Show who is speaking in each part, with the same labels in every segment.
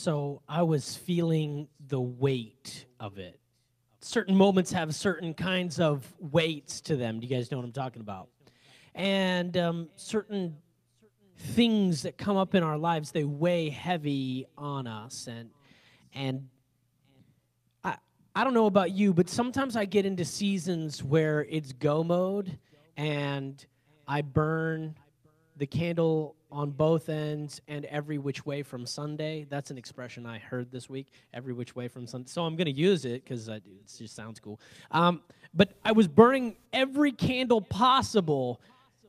Speaker 1: so I was feeling the weight of it. Certain moments have certain kinds of weights to them. Do you guys know what I'm talking about? And um, certain things that come up in our lives, they weigh heavy on us. And and I I don't know about you, but sometimes I get into seasons where it's go mode and I burn the candle on both ends and every which way from Sunday. That's an expression I heard this week. Every which way from Sunday. So I'm going to use it because it just sounds cool. Um, but I was burning every candle possible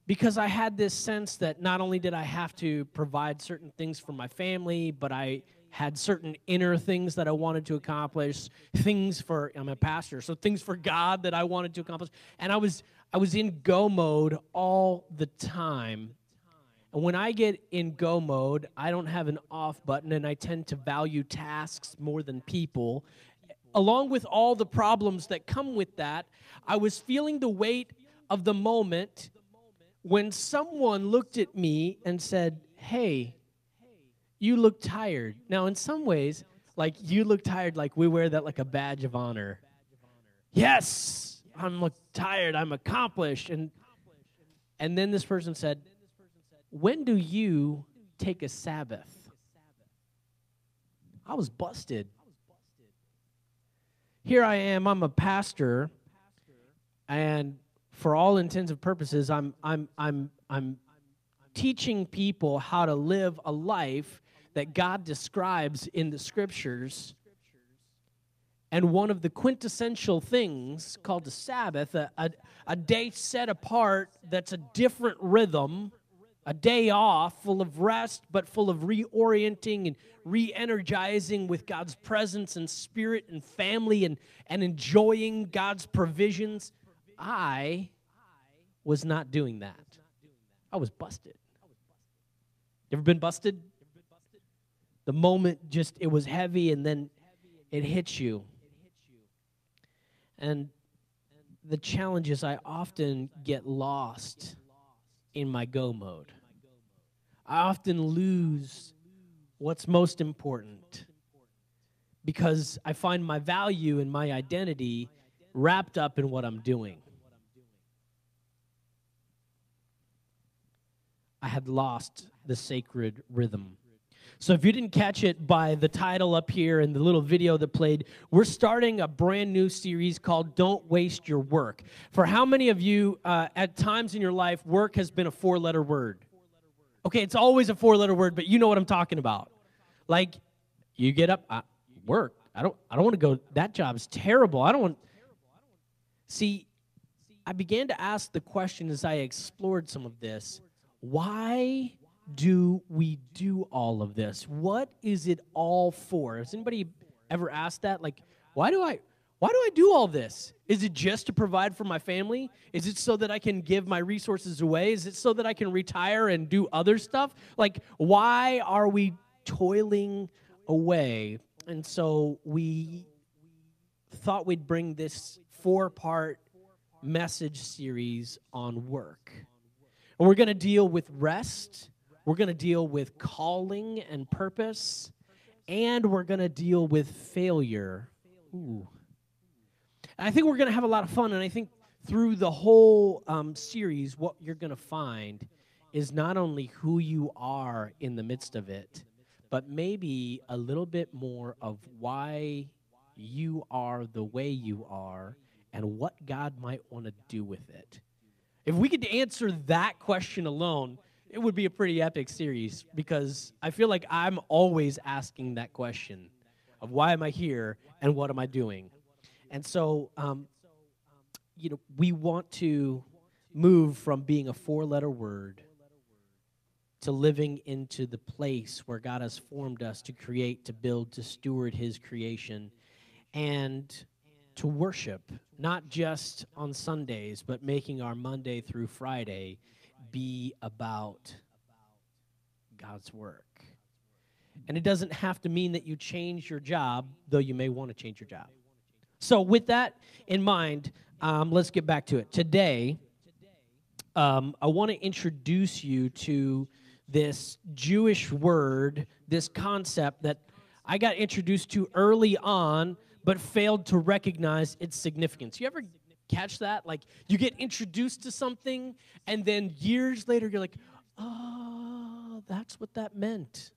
Speaker 1: because I had this sense that not only did I have to provide certain things for my family, but I had certain inner things that I wanted to accomplish, things for I'm a pastor, so things for God that I wanted to accomplish. And I was I was in go mode all the time and when I get in go mode, I don't have an off button and I tend to value tasks more than people. Along with all the problems that come with that, I was feeling the weight of the moment when someone looked at me and said, Hey, you look tired. Now, in some ways, like you look tired, like we wear that like a badge of honor. Yes, I'm tired, I'm accomplished. And and then this person said, when do you take a Sabbath? I was busted. Here I am, I'm a pastor, and for all intents and purposes, I'm, I'm, I'm, I'm teaching people how to live a life that God describes in the scriptures. And one of the quintessential things called the Sabbath, a, a, a day set apart that's a different rhythm a day off full of rest, but full of reorienting and re energizing with God's presence and spirit and family and, and enjoying God's provisions. I was not doing that. I was busted. Ever been busted? The moment just, it was heavy and then it hits you. And the challenge is I often get lost in my go mode. I often lose what's most important because I find my value and my identity wrapped up in what I'm doing. I had lost the sacred rhythm. So, if you didn't catch it by the title up here and the little video that played, we're starting a brand new series called Don't Waste Your Work. For how many of you, uh, at times in your life, work has been a four letter word? Okay, it's always a four letter word, but you know what I'm talking about. Like, you get up, I, work. I don't, I don't want to go, that job's terrible. I don't want. See, I began to ask the question as I explored some of this why do we do all of this? What is it all for? Has anybody ever asked that? Like, why do I why do I do all this? Is it just to provide for my family? Is it so that I can give my resources away? Is it so that I can retire and do other stuff? Like, why are we toiling away? And so we thought we'd bring this four part message series on work. And we're going to deal with rest we're going to deal with calling and purpose, and we're going to deal with failure. Ooh. I think we're going to have a lot of fun, and I think through the whole um, series, what you're going to find is not only who you are in the midst of it, but maybe a little bit more of why you are the way you are and what God might want to do with it. If we could answer that question alone, it would be a pretty epic series because I feel like I'm always asking that question of why am I here and what am I doing? And so, um, you know, we want to move from being a four letter word to living into the place where God has formed us to create, to build, to steward His creation, and to worship, not just on Sundays, but making our Monday through Friday be about God's work. And it doesn't have to mean that you change your job, though you may want to change your job. So, with that in mind, um, let's get back to it. Today, um, I want to introduce you to this Jewish word, this concept that I got introduced to early on, but failed to recognize its significance. You ever catch that? Like you get introduced to something, and then years later, you're like, oh, that's what that meant.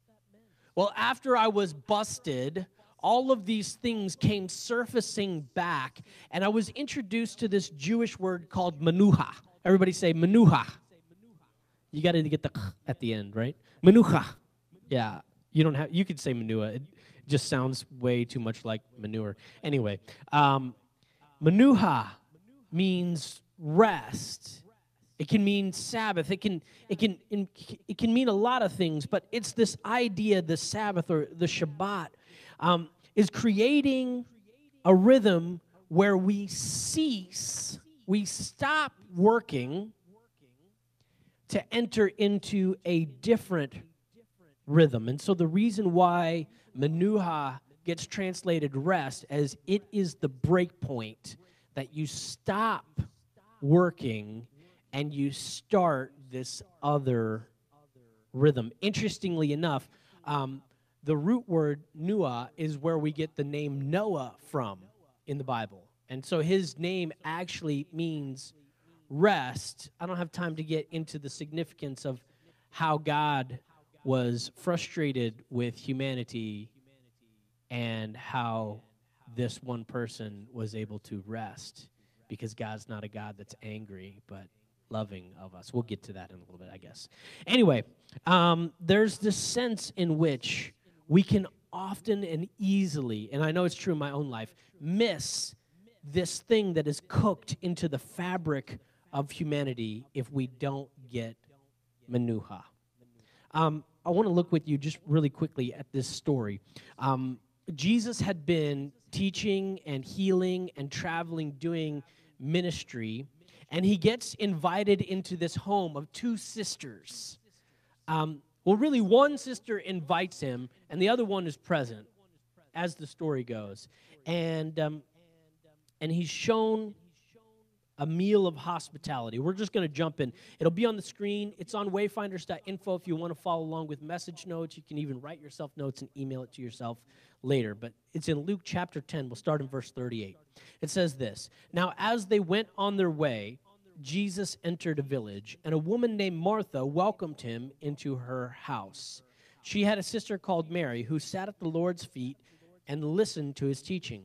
Speaker 1: Well, after I was busted, all of these things came surfacing back, and I was introduced to this Jewish word called manuha. Everybody say manuha. You got to get the at the end, right? Manuha. Yeah, you don't have. You could say manua. It just sounds way too much like manure. Anyway, um, manuha means rest. It can mean Sabbath. It can it can it can mean a lot of things, but it's this idea, the Sabbath or the Shabbat, um, is creating a rhythm where we cease, we stop working to enter into a different rhythm. And so the reason why Manuha gets translated rest as it is the break point that you stop working and you start this other rhythm. Interestingly enough, um, the root word Nuah is where we get the name Noah from in the Bible. And so his name actually means rest. I don't have time to get into the significance of how God was frustrated with humanity and how this one person was able to rest because God's not a God that's angry, but loving of us. We'll get to that in a little bit, I guess. Anyway, um, there's this sense in which we can often and easily, and I know it's true in my own life, miss this thing that is cooked into the fabric of humanity if we don't get Manuha. Um, I want to look with you just really quickly at this story. Um, Jesus had been teaching and healing and traveling, doing ministry, and he gets invited into this home of two sisters. Um, well, really, one sister invites him, and the other one is present, as the story goes. And um, and he's shown a meal of hospitality. We're just going to jump in. It'll be on the screen. It's on wayfinders.info if you want to follow along with message notes. You can even write yourself notes and email it to yourself later. But it's in Luke chapter 10. We'll start in verse 38. It says this Now, as they went on their way, Jesus entered a village, and a woman named Martha welcomed him into her house. She had a sister called Mary who sat at the Lord's feet and listened to his teaching.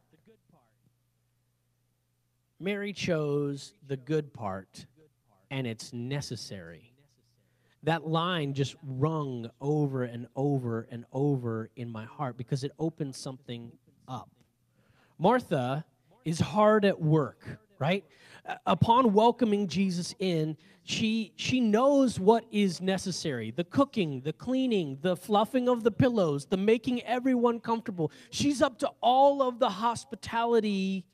Speaker 1: Mary chose the good part, and it's necessary. That line just rung over and over and over in my heart because it opened something up. Martha is hard at work, right? Uh, upon welcoming Jesus in, she she knows what is necessary. The cooking, the cleaning, the fluffing of the pillows, the making everyone comfortable. She's up to all of the hospitality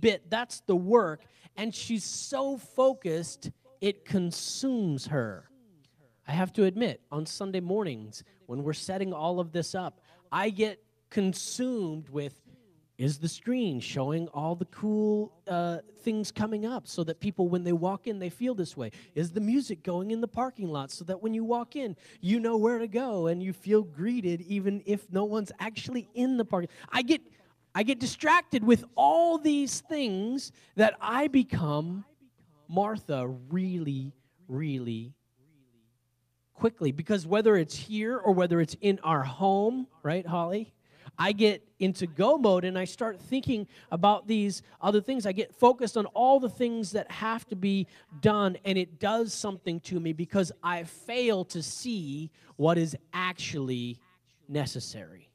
Speaker 1: bit. That's the work. And she's so focused, it consumes her. I have to admit, on Sunday mornings, when we're setting all of this up, I get consumed with is the screen showing all the cool uh, things coming up so that people, when they walk in, they feel this way? Is the music going in the parking lot so that when you walk in, you know where to go and you feel greeted even if no one's actually in the parking? I get I get distracted with all these things that I become Martha really, really quickly. Because whether it's here or whether it's in our home, right, Holly? I get into go mode and I start thinking about these other things. I get focused on all the things that have to be done, and it does something to me because I fail to see what is actually necessary.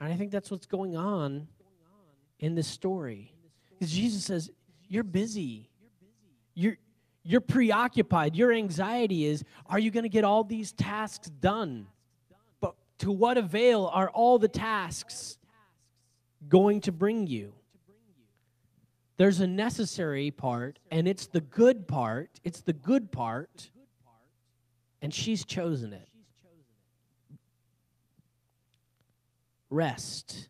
Speaker 1: And I think that's what's going on in this story. Because Jesus says, You're busy. You're, you're preoccupied. Your anxiety is, Are you going to get all these tasks done? But To what avail are all the tasks going to bring you? There's a necessary part, and it's the good part. It's the good part, and she's chosen it. Rest.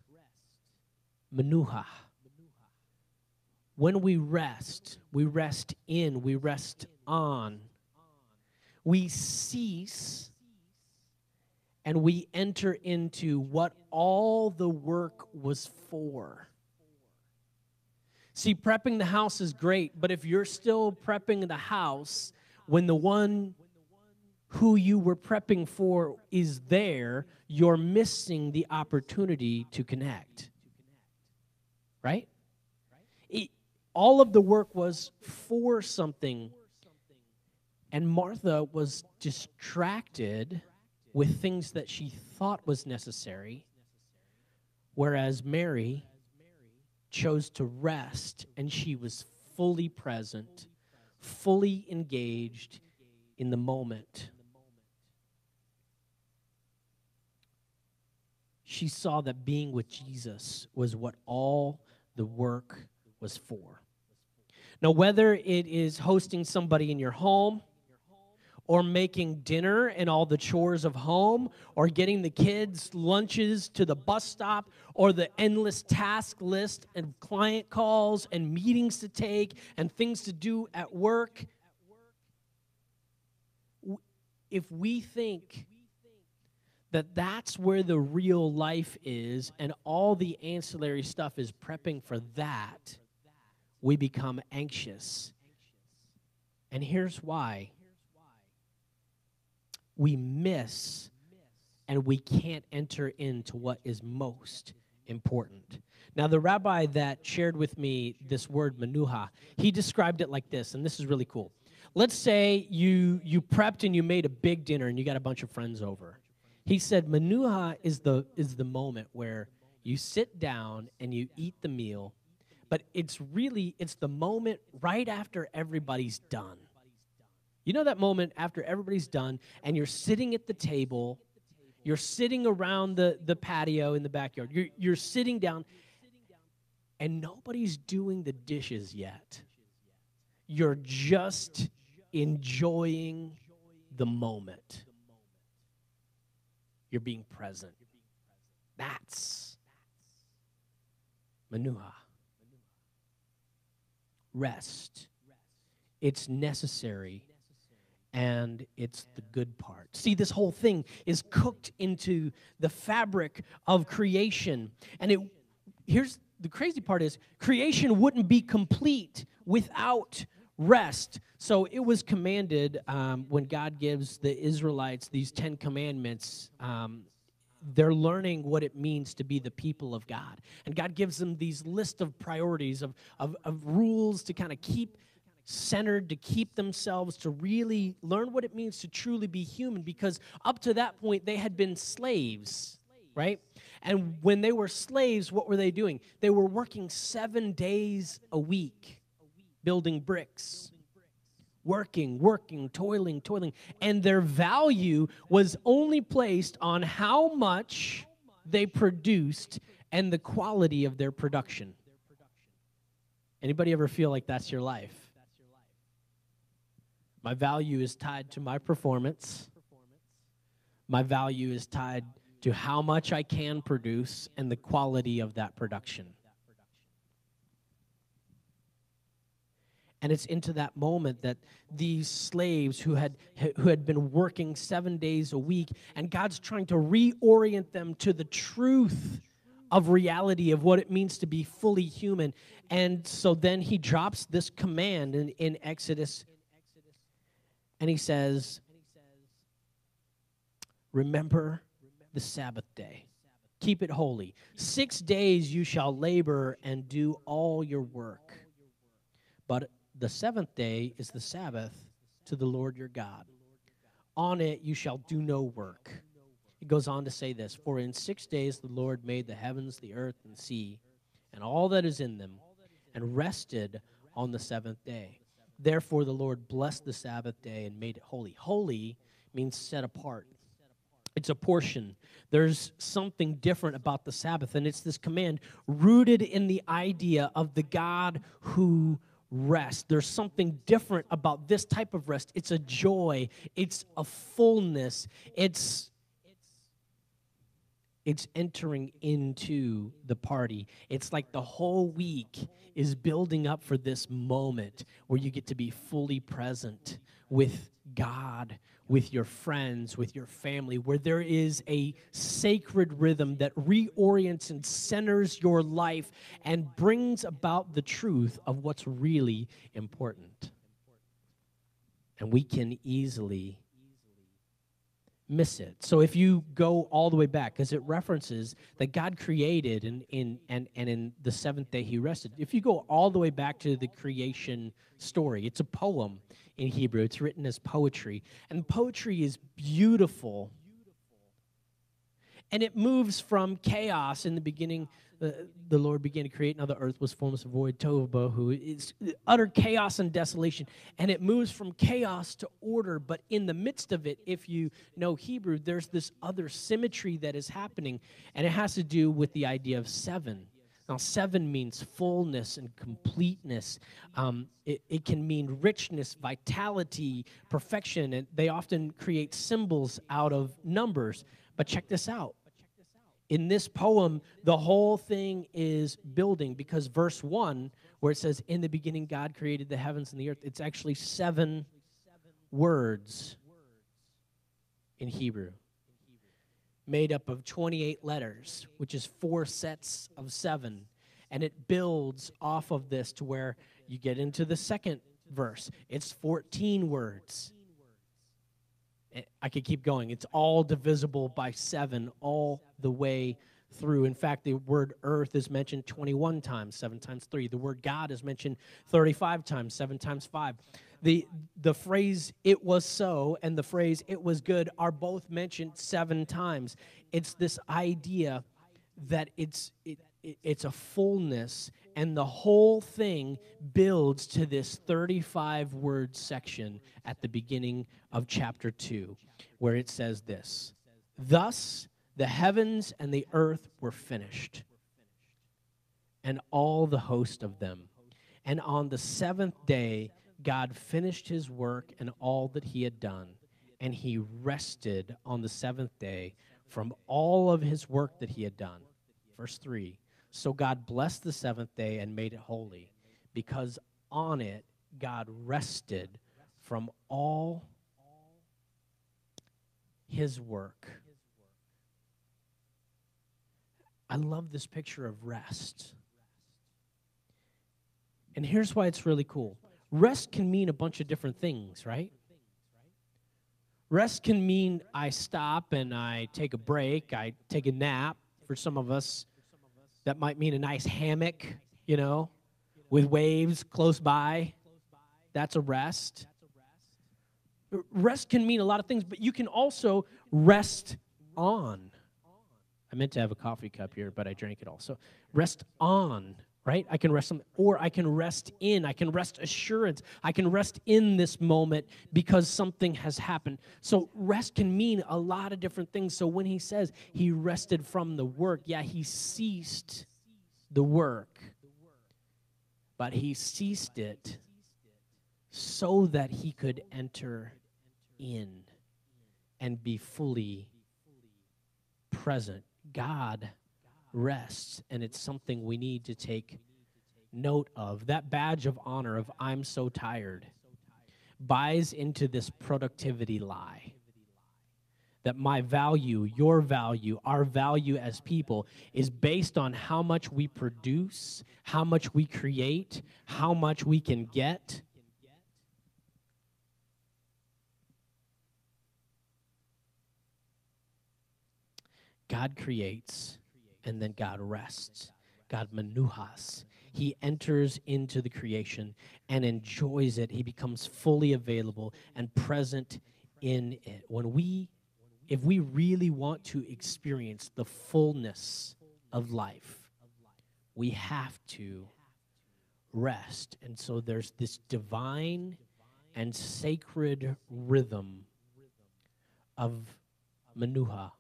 Speaker 1: Manuha. When we rest, we rest in, we rest on. We cease and we enter into what all the work was for. See, prepping the house is great, but if you're still prepping the house when the one who you were prepping for is there, you're missing the opportunity to connect. Right? It, all of the work was for something. And Martha was distracted with things that she thought was necessary, whereas Mary chose to rest and she was fully present, fully engaged in the moment. She saw that being with Jesus was what all the work was for. Now, whether it is hosting somebody in your home, or making dinner and all the chores of home, or getting the kids' lunches to the bus stop, or the endless task list and client calls and meetings to take and things to do at work. If we think that that's where the real life is and all the ancillary stuff is prepping for that, we become anxious. And here's why we miss and we can't enter into what is most important. Now, the rabbi that shared with me this word manuha, he described it like this, and this is really cool. Let's say you you prepped and you made a big dinner and you got a bunch of friends over. He said manuha is the is the moment where you sit down and you eat the meal, but it's really it's the moment right after everybody's done you know that moment after everybody's done and you're sitting at the table, you're sitting around the, the patio in the backyard, you're, you're sitting down, and nobody's doing the dishes yet. You're just enjoying the moment. You're being present. That's manuha. Rest. It's necessary and it's the good part. See, this whole thing is cooked into the fabric of creation. And it here's the crazy part is creation wouldn't be complete without rest. So it was commanded um, when God gives the Israelites these Ten Commandments. Um, they're learning what it means to be the people of God. And God gives them these list of priorities, of, of, of rules to kind of keep centered to keep themselves to really learn what it means to truly be human because up to that point they had been slaves right and when they were slaves what were they doing they were working seven days a week building bricks working working toiling toiling and their value was only placed on how much they produced and the quality of their production anybody ever feel like that's your life my value is tied to my performance. My value is tied to how much I can produce and the quality of that production. And it's into that moment that these slaves who had, who had been working seven days a week, and God's trying to reorient them to the truth of reality of what it means to be fully human. And so then he drops this command in, in Exodus and he says, Remember the Sabbath day. Keep it holy. Six days you shall labor and do all your work. But the seventh day is the Sabbath to the Lord your God. On it you shall do no work. It goes on to say this For in six days the Lord made the heavens, the earth, and sea, and all that is in them, and rested on the seventh day. Therefore, the Lord blessed the Sabbath day and made it holy. Holy means set apart. It's a portion. There's something different about the Sabbath, and it's this command rooted in the idea of the God who rest. There's something different about this type of rest. It's a joy, it's a fullness, it's it's it's entering into the party. It's like the whole week is building up for this moment where you get to be fully present with God, with your friends, with your family, where there is a sacred rhythm that reorients and centers your life and brings about the truth of what's really important. And we can easily miss it. So if you go all the way back, because it references that God created and in and and in the seventh day he rested. If you go all the way back to the creation story, it's a poem in Hebrew. It's written as poetry. And poetry is beautiful. And it moves from chaos in the beginning. The, the Lord began to create, now the earth was fullness of void, tohu bohu. It's utter chaos and desolation. And it moves from chaos to order. But in the midst of it, if you know Hebrew, there's this other symmetry that is happening. And it has to do with the idea of seven now, seven means fullness and completeness. Um, it, it, can mean richness, vitality, perfection, and they often create symbols out of numbers. But check this out. In this poem, the whole thing is building because verse 1, where it says, In the beginning, God created the heavens and the earth, it's actually seven words in Hebrew made up of 28 letters, which is four sets of seven. And it builds off of this to where you get into the second verse. It's 14 words. Eh, I could keep going. It's all divisible by seven all the way through. In fact, the word earth is mentioned 21 times, seven times three. The word God is mentioned 35 times, seven times five the the phrase it was so and the phrase it was good are both mentioned seven times it's this idea that it's it, it, it's a fullness and the whole thing builds to this 35 word section at the beginning of chapter 2 where it says this thus the heavens and the earth were finished and all the host of them and on the seventh day God finished his work and all that he had done, and he rested on the seventh day from all of his work that he had done. Verse 3 So God blessed the seventh day and made it holy, because on it God rested from all his work. I love this picture of rest. And here's why it's really cool rest can mean a bunch of different things, right? Rest can mean I stop and I take a break, I take a nap. For some of us, that might mean a nice hammock, you know, with waves close by. That's a rest. Rest can mean a lot of things, but you can also rest on. I meant to have a coffee cup here, but I drank it all. So rest on right? I can rest, or I can rest in. I can rest assurance. I can rest in this moment because something has happened. So rest can mean a lot of different things. So when he says he rested from the work, yeah, he ceased the work, but he ceased it so that he could enter in and be fully present. God rests, and it's something we need to take note of. That badge of honor of I'm so tired buys into this productivity lie. That my value, your value, our value as people is based on how much we produce, how much we create, how much we can get. God creates and then God rests. God menuhas. He enters into the creation and enjoys it. He becomes fully available and present in it. When we, if we really want to experience the fullness of life, we have to rest. And so there's this divine and sacred rhythm of manuha.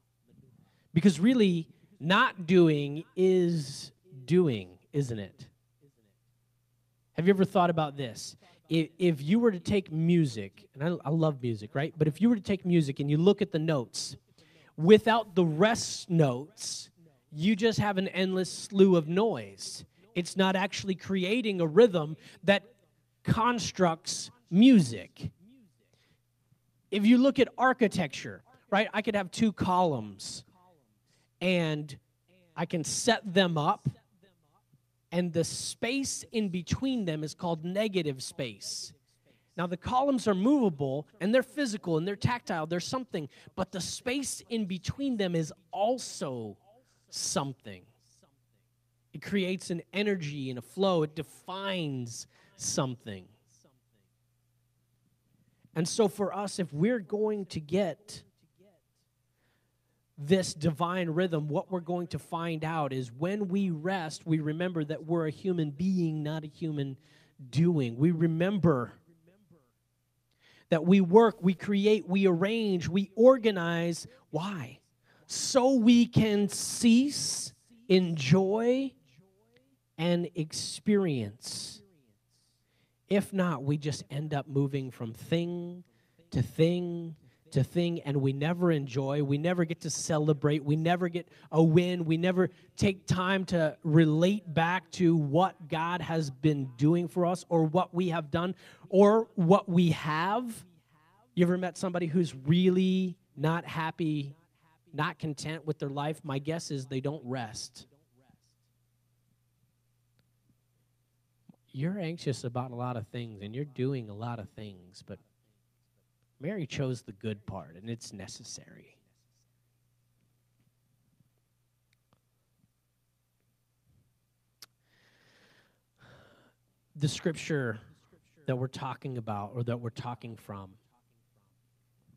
Speaker 1: Because really, not doing is doing, isn't it? Have you ever thought about this? If, if you were to take music, and I, I love music, right? But if you were to take music and you look at the notes, without the rest notes, you just have an endless slew of noise. It's not actually creating a rhythm that constructs music. If you look at architecture, right, I could have two columns and I can set them up, and the space in between them is called negative space. Now, the columns are movable and they're physical and they're tactile, there's something, but the space in between them is also something. It creates an energy and a flow, it defines something. And so, for us, if we're going to get this divine rhythm, what we're going to find out is when we rest, we remember that we're a human being, not a human doing. We remember that we work, we create, we arrange, we organize. Why? So we can cease, enjoy, and experience. If not, we just end up moving from thing to thing to thing and we never enjoy. We never get to celebrate. We never get a win. We never take time to relate back to what God has been doing for us or what we have done or what we have. You ever met somebody who's really not happy, not content with their life? My guess is they don't rest. You're anxious about a lot of things and you're doing a lot of things, but Mary chose the good part, and it's necessary. The scripture that we're talking about, or that we're talking from,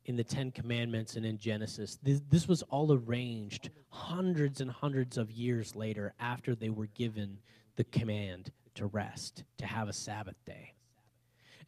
Speaker 1: in the Ten Commandments and in Genesis, this, this was all arranged hundreds and hundreds of years later after they were given the command to rest, to have a Sabbath day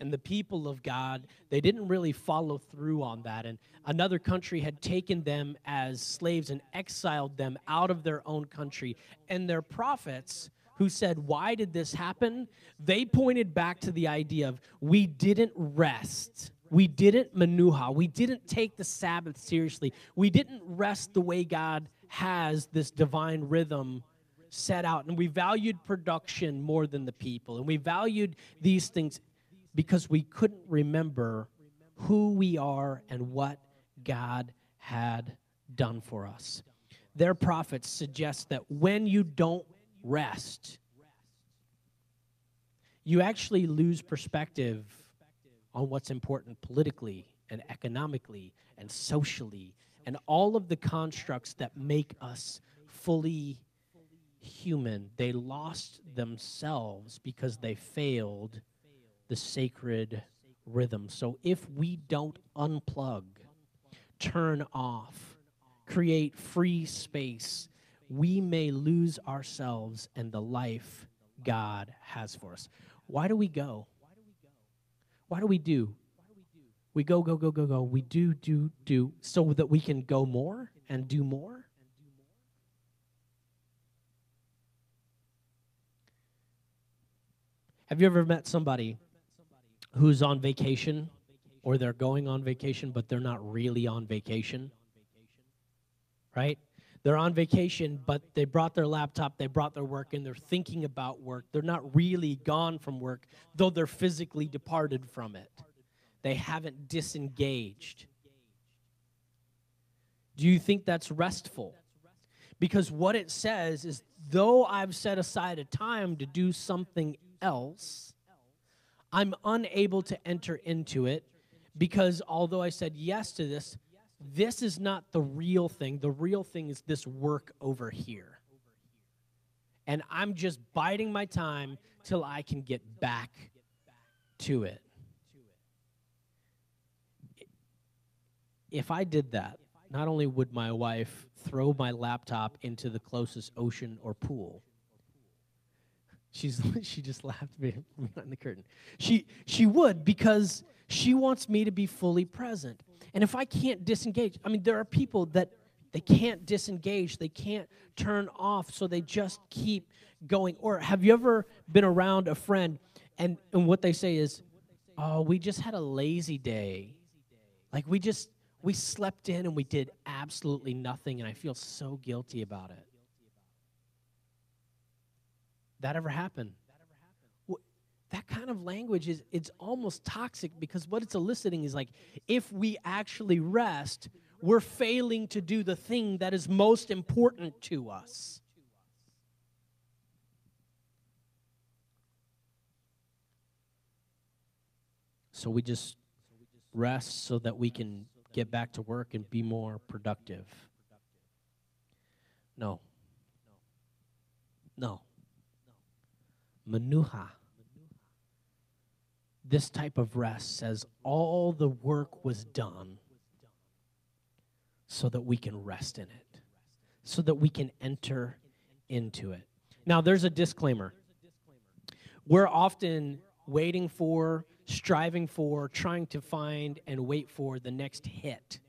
Speaker 1: and the people of God, they didn't really follow through on that. And another country had taken them as slaves and exiled them out of their own country. And their prophets, who said, Why did this happen? They pointed back to the idea of we didn't rest. We didn't manuha. We didn't take the Sabbath seriously. We didn't rest the way God has this divine rhythm set out. And we valued production more than the people. And we valued these things because we couldn't remember who we are and what God had done for us. Their prophets suggest that when you don't rest, you actually lose perspective on what's important politically and economically and socially and all of the constructs that make us fully human. They lost themselves because they failed the sacred rhythm. So if we don't unplug, turn off, create free space, we may lose ourselves and the life God has for us. Why do we go? Why do we do? We go, go, go, go, go. We do, do, do, so that we can go more and do more. Have you ever met somebody who's on vacation or they're going on vacation, but they're not really on vacation. Right? They're on vacation, but they brought their laptop, they brought their work, and they're thinking about work. They're not really gone from work, though they're physically departed from it. They haven't disengaged. Do you think that's restful? Because what it says is, though I've set aside a time to do something else, I'm unable to enter into it because although I said yes to this, this is not the real thing. The real thing is this work over here. And I'm just biding my time till I can get back to it. If I did that, not only would my wife throw my laptop into the closest ocean or pool, She's she just laughed behind the curtain. She she would because She wants me to be fully present. And if I can't disengage, I mean, there are people that they can't disengage, they can't turn off, so they just keep going. Or have you ever been around a friend and, and what they say is, oh, we just had a lazy day. Like we just, we slept in and we did absolutely nothing, and I feel so guilty about it. That ever happened? that kind of language is it's almost toxic because what it's eliciting is like if we actually rest we're failing to do the thing that is most important to us. So we just rest so that we can get back to work and be more productive. No. No manuha this type of rest says all the work was done so that we can rest in it, so that we can enter into it. Now, there's a disclaimer. We're often waiting for, striving for, trying to find, and wait for the next hit,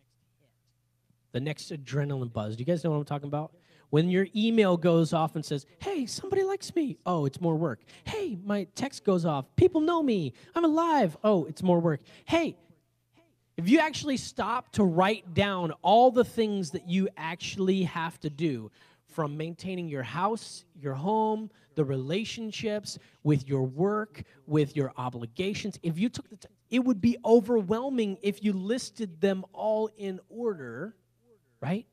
Speaker 1: the next adrenaline buzz. Do you guys know what I'm talking about? When your email goes off and says, hey, somebody likes me, oh, it's more work. Hey, my text goes off, people know me, I'm alive, oh, it's more work. Hey, if you actually stop to write down all the things that you actually have to do, from maintaining your house, your home, the relationships, with your work, with your obligations, if you took the time, it would be overwhelming if you listed them all in order, right?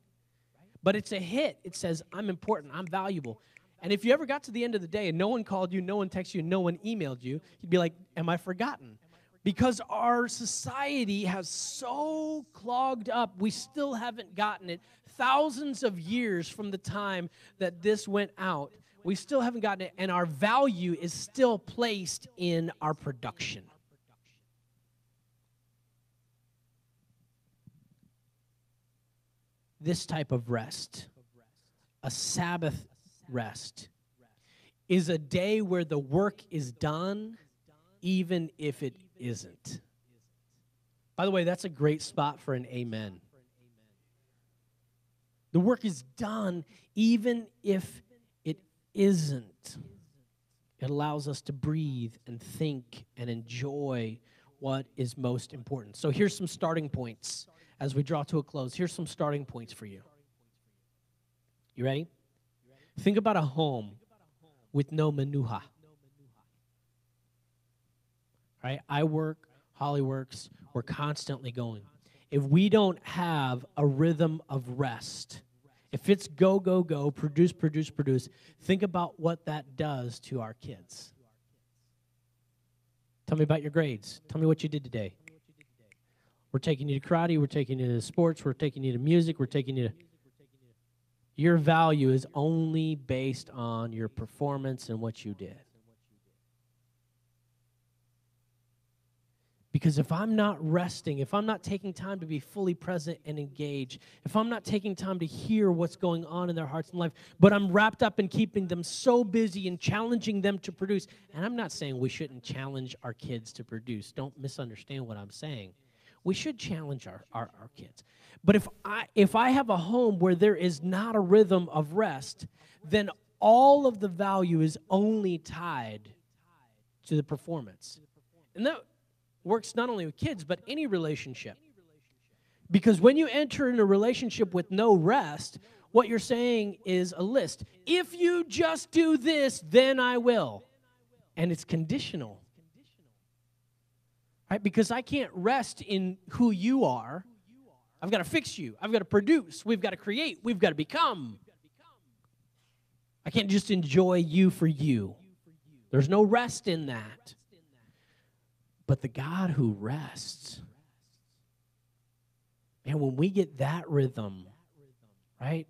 Speaker 1: But it's a hit. It says, I'm important, I'm valuable. And if you ever got to the end of the day and no one called you, no one texted you, no one emailed you, you'd be like, Am I forgotten? Because our society has so clogged up, we still haven't gotten it. Thousands of years from the time that this went out, we still haven't gotten it, and our value is still placed in our production. This type of rest, a Sabbath rest, is a day where the work is done, even if it isn't. By the way, that's a great spot for an amen. The work is done, even if it isn't. It allows us to breathe and think and enjoy what is most important. So here's some starting points as we draw to a close, here's some starting points for you. You ready? Think about a home with no manuha. Right? I work, Holly works, we're constantly going. If we don't have a rhythm of rest, if it's go, go, go, produce, produce, produce, think about what that does to our kids. Tell me about your grades. Tell me what you did today. We're taking you to karate. We're taking you to sports. We're taking you to music. We're taking you to. Your value is only based on your performance and what you did. Because if I'm not resting, if I'm not taking time to be fully present and engaged, if I'm not taking time to hear what's going on in their hearts and life, but I'm wrapped up in keeping them so busy and challenging them to produce, and I'm not saying we shouldn't challenge our kids to produce. Don't misunderstand what I'm saying we should challenge our, our, our kids. But if I if I have a home where there is not a rhythm of rest, then all of the value is only tied to the performance. And that works not only with kids, but any relationship. Because when you enter in a relationship with no rest, what you're saying is a list. If you just do this, then I will. And it's conditional. Right? Because I can't rest in who you are. I've got to fix you. I've got to produce. We've got to create. We've got to become. I can't just enjoy you for you. There's no rest in that. But the God who rests, and when we get that rhythm, right?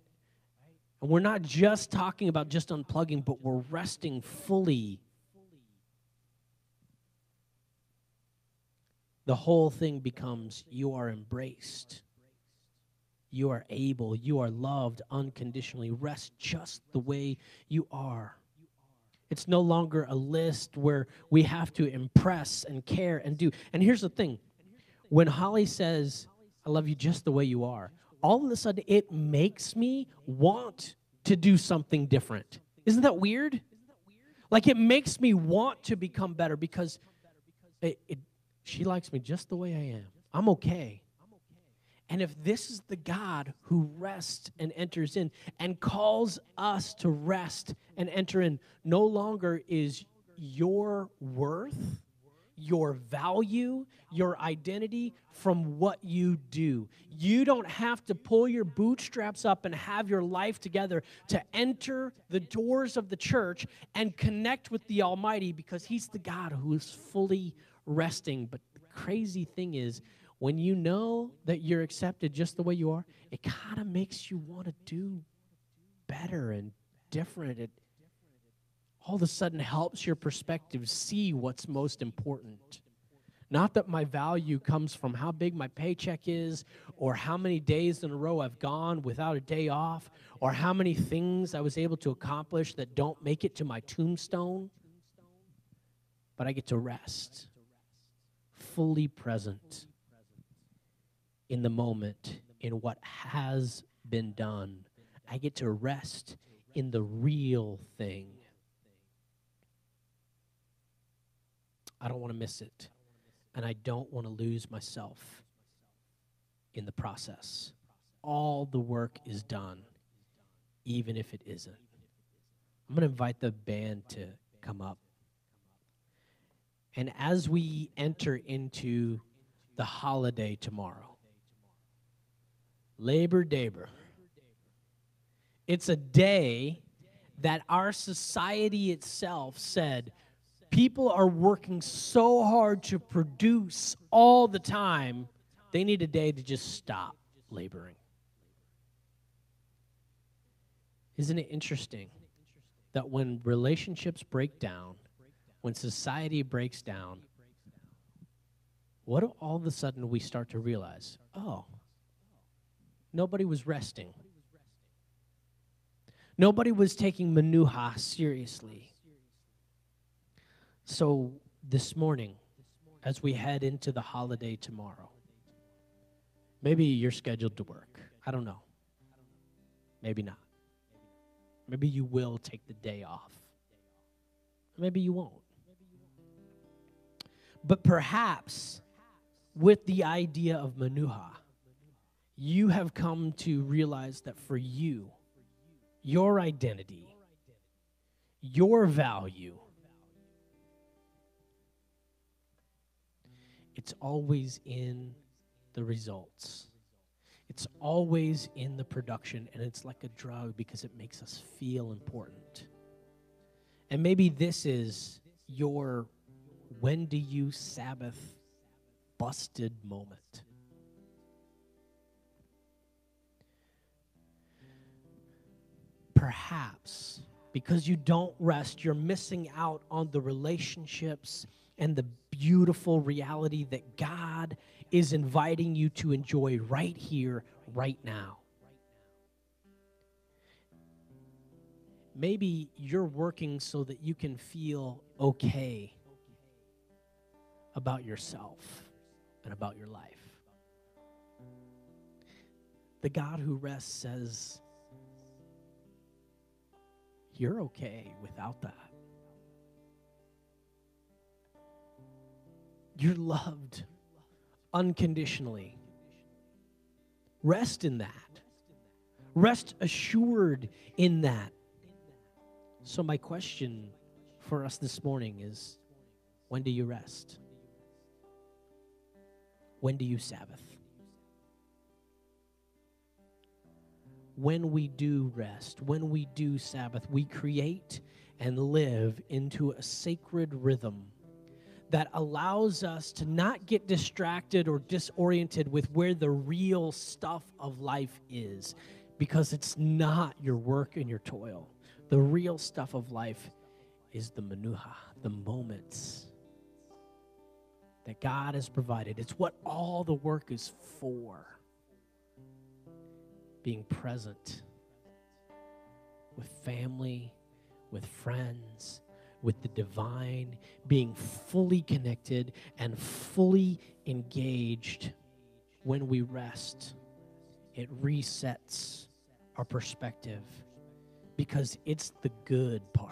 Speaker 1: And we're not just talking about just unplugging, but we're resting fully the whole thing becomes you are embraced. You are able, you are loved unconditionally. Rest just the way you are. It's no longer a list where we have to impress and care and do. And here's the thing when Holly says, I love you just the way you are, all of a sudden it makes me want to do something different. Isn't that weird? Like it makes me want to become better because it, it, she likes me just the way I am. I'm okay. And if this is the God who rests and enters in and calls us to rest and enter in, no longer is your worth, your value, your identity from what you do. You don't have to pull your bootstraps up and have your life together to enter the doors of the church and connect with the Almighty because He's the God who is fully resting. But the crazy thing is, when you know that you're accepted just the way you are, it kind of makes you want to do better and different. It all of a sudden helps your perspective see what's most important. Not that my value comes from how big my paycheck is, or how many days in a row I've gone without a day off, or how many things I was able to accomplish that don't make it to my tombstone, but I get to rest, fully present in the moment, in what has been done. I get to rest in the real thing. I don't want to miss it. And I don't want to lose myself in the process. All the work is done, even if it isn't. I'm going to invite the band to come up. And as we enter into the holiday tomorrow, Labor Day. It's a day that our society itself said people are working so hard to produce all the time, they need a day to just stop laboring. Isn't it interesting that when relationships break down, when society breaks down, what all of a sudden we start to realize? Oh, Nobody was resting. Nobody was taking Manuha seriously. So this morning, as we head into the holiday tomorrow, maybe you're scheduled to work. I don't know. Maybe not. Maybe you will take the day off. Maybe you won't. But perhaps with the idea of Manuha, you have come to realize that for you, your identity, your value, it's always in the results. It's always in the production, and it's like a drug because it makes us feel important. And maybe this is your when do you Sabbath busted moment. perhaps because you don't rest, you're missing out on the relationships and the beautiful reality that God is inviting you to enjoy right here, right now. Maybe you're working so that you can feel okay about yourself and about your life. The God who rests says, you're okay without that. You're loved unconditionally. Rest in that. Rest assured in that. So, my question for us this morning is when do you rest? When do you Sabbath? when we do rest, when we do Sabbath, we create and live into a sacred rhythm that allows us to not get distracted or disoriented with where the real stuff of life is because it's not your work and your toil. The real stuff of life is the manuha, the moments that God has provided. It's what all the work is for being present with family, with friends, with the divine, being fully connected and fully engaged when we rest. It resets our perspective because it's the good part.